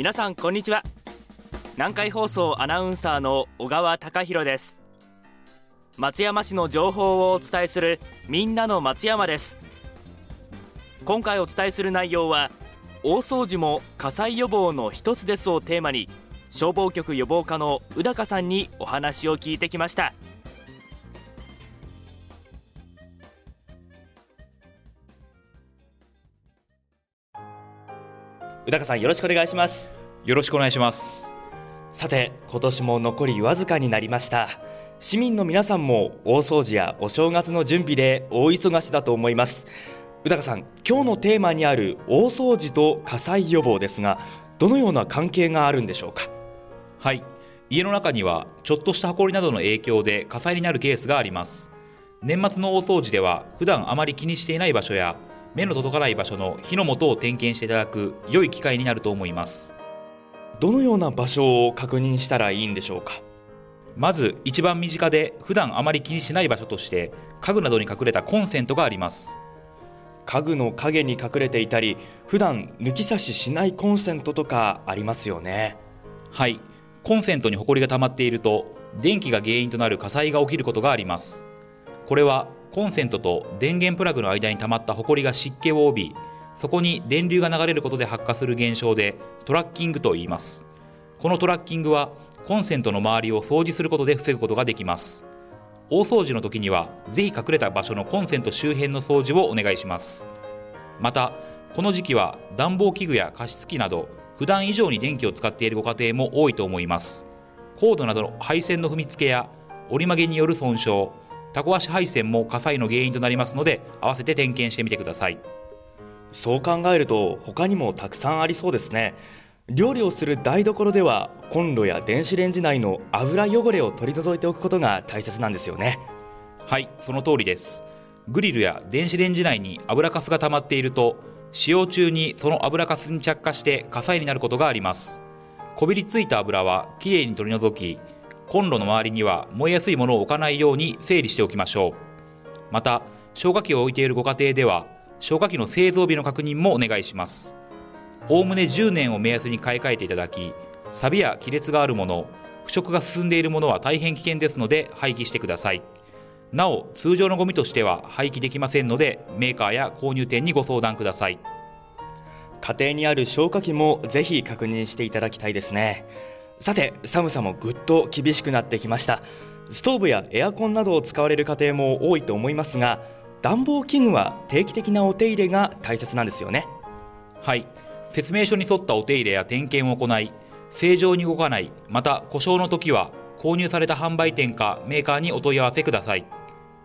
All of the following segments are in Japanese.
皆さんこんにちは。南海放送アナウンサーの小川貴博です。松山市の情報をお伝えするみんなの松山です。今回お伝えする内容は大掃除も火災予防の一つですをテーマに消防局予防課の宇高さんにお話を聞いてきました。宇高さんよろしくお願いします。よろしくお願いします。さて今年も残りわずかになりました。市民の皆さんも大掃除やお正月の準備で大忙しだと思います。宇高さん今日のテーマにある大掃除と火災予防ですがどのような関係があるんでしょうか？はい。家の中にはちょっとした埃などの影響で火災になるケースがあります。年末の大掃除では普段あまり気にしていない場所や目の届かない場所の火の元を点検していただく良い機会になると思いますどのような場所を確認したらいいんでしょうか？まず一番身近で普段あまり気にしない場所として家具などに隠れたコンセントがあります。家具の影に隠れていたり普段抜き差ししないコンセントとかありますよね。はい。コンセントにホコリが溜まっていると電気が原因となる火災が起きることがあります。これはコンセントと電源プラグの間に溜まったホコリが湿気を帯びそこに電流が流れることで発火する現象でトラッキングと言います。このトラッキングはコンセントの周りを掃除することで防ぐことができます。大掃除の時にはぜひ隠れた場所のコンセント周辺の掃除をお願いします。またこの時期は暖房器具や加湿器など普段以上に電気を使っているご家庭も多いと思います。コードなどの配線の踏み付けや折り曲げによる損傷タコ足配線も火災の原因となりますので合わせて点検してみてください。そう考えると他にもたくさんありそうですね。料理をする台所ではコンロや電子レンジ内の油汚れを取り除いておくことが大切なんですよね。はいその通りです。グリルや電子レンジ内に油かすが溜まっていると使用中にその油かすに着火して火災になることがあります。こびりついた油はきれいに取り除きコンロの周りには燃えやすいものを置かないように整理しておきましょう。また消火器を置いているご家庭では消火器の製造日の確認もお願いします。おおむね10年を目安に買い替えていただき錆や亀裂があるもの腐食が進んでいるものは大変危険ですので廃棄してください。なお通常のゴミとしては廃棄できませんのでメーカーや購入店にご相談ください。家庭にある消火器もぜひ確認していただきたいですね。さて寒さもぐっと厳しくなってきました。ストーブやエアコンなどを使われる家庭も多いと思いますが暖房器具は定期的なお手入れが大切なんですよね。はい。説明書に沿ったお手入れや点検を行い正常に動かないまた故障の時は購入された販売店かメーカーにお問い合わせください。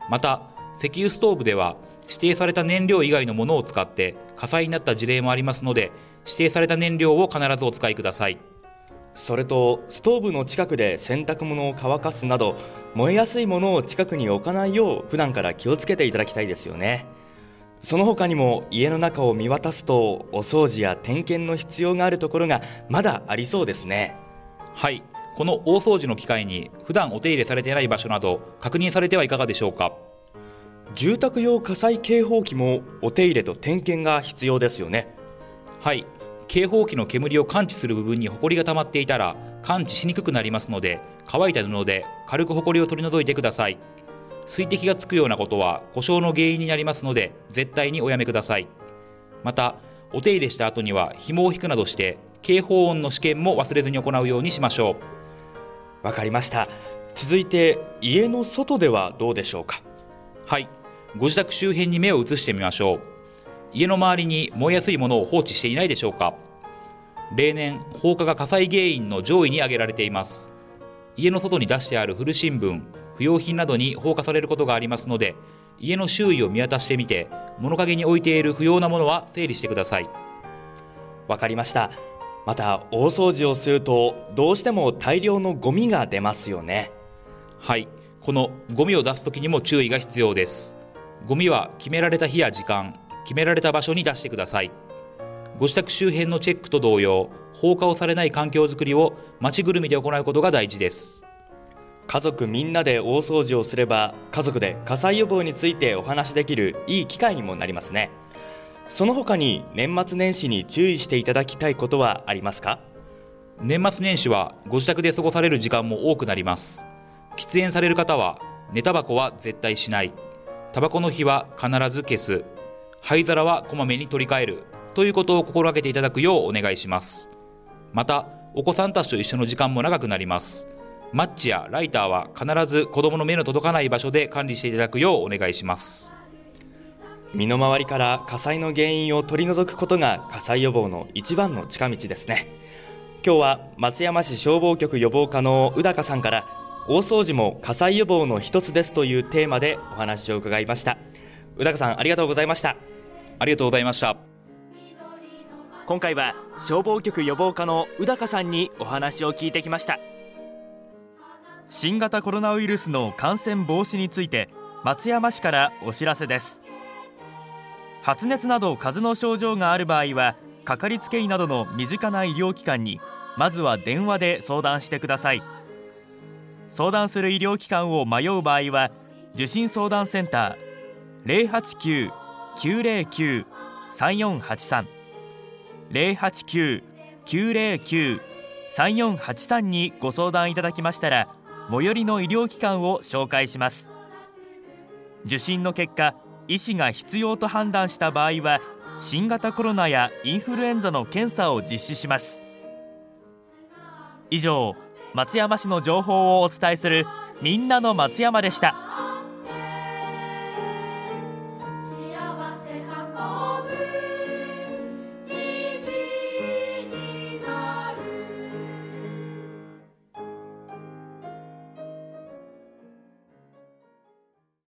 また石油ストーブでは指定された燃料以外のものを使って火災になった事例もありますので指定された燃料を必ずお使いください。それとストーブの近くで洗濯物を乾かすなど燃えやすいものを近くに置かないよう普段から気をつけていただきたいですよね。その他にも家の中を見渡すとお掃除や点検の必要があるところがまだありそうですね。はい。この大掃除の機会に普段お手入れされていない場所など確認されてはいかがでしょうか？住宅用火災警報器もお手入れと点検が必要ですよね。はい警報器の煙を感知する部分にホコリが溜まっていたら感知しにくくなりますので乾いた布で軽くホコリを取り除いてください。水滴がつくようなことは故障の原因になりますので絶対におやめください。またお手入れした後には紐を引くなどして警報音の試験も忘れずに行うようにしましょう。わかりました。続いて家の外ではどうでしょうか？はい。ご自宅周辺に目を移してみましょう家の周りに燃えやすいものを放置していないでしょうか。例年放火が火災原因の上位に挙げられています。家の外に出してある古新聞不用品などに放火されることがありますので家の周囲を見渡してみて物陰に置いている不要なものは整理してください。わかりました。また大掃除をするとどうしても大量のゴミが出ますよね。はい。このゴミを出す時にも注意が必要です。ゴミは決められた日や時間決められた場所に出してください。ご自宅周辺のチェックと同様放火をされない環境づくりを町ぐるみで行うことが大事です。家族みんなで大掃除をすれば家族で火災予防についてお話しできるいい機会にもなりますね。その他に年末年始に注意していただきたいことはありますか？年末年始はご自宅で過ごされる時間も多くなります。喫煙される方は寝タバコは絶対しない。タバコの火は必ず消す灰皿はこまめに取り替えるということを心がけていただくようお願いします。またお子さんたちと一緒の時間も長くなります。マッチやライターは必ず子供の目の届かない場所で管理していただくようお願いします。身の回りから火災の原因を取り除くことが火災予防の一番の近道ですね。今日は松山市消防局予防課の宇高さんから大掃除も火災予防の一つですというテーマでお話を伺いました。宇高さんありがとうございました。ありがとうございました。今回は消防局予防課の宇高さんにお話を聞いてきました。新型コロナウイルスの感染防止について松山市からお知らせです。発熱など風邪の症状がある場合はかかりつけ医などの身近な医療機関にまずは電話で相談してください。相談する医療機関を迷う場合は受診相談センター089-909-3483 089-909-3483にご相談いただきましたら最寄りの医療機関を紹介します。受診の結果医師が必要と判断した場合は新型コロナやインフルエンザの検査を実施します。以上松山市の情報をお伝えするみんなの松山でした。